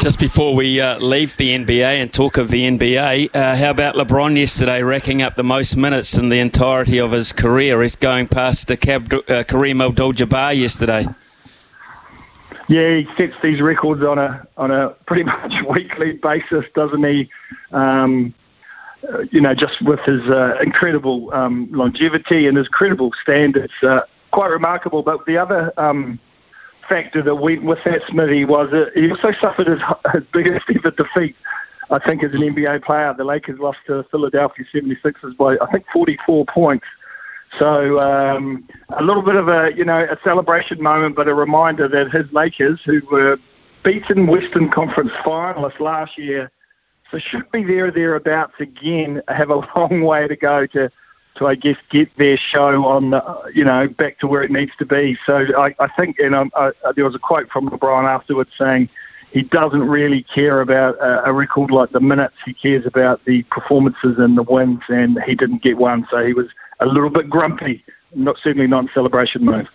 Just before we uh, leave the NBA and talk of the NBA, uh, how about LeBron yesterday racking up the most minutes in the entirety of his career? He's going past the Cab- uh, Kareem Abdul-Jabbar yesterday. Yeah, he sets these records on a on a pretty much weekly basis, doesn't he? Um, you know, just with his uh, incredible um, longevity and his credible standards, uh, quite remarkable. But the other um, factor that went with that, Smithy, was that he also suffered his, his biggest ever defeat. I think as an NBA player, the Lakers lost to Philadelphia 76ers by I think 44 points. So um, a little bit of a you know a celebration moment, but a reminder that his Lakers, who were beaten Western Conference finalists last year, so should be there or thereabouts again, have a long way to go to to I guess get their show on the you know back to where it needs to be. So I, I think and um, I, there was a quote from LeBron afterwards saying he doesn't really care about a, a record like the minutes. He cares about the performances and the wins, and he didn't get one, so he was a little bit grumpy. Not certainly not in celebration mode.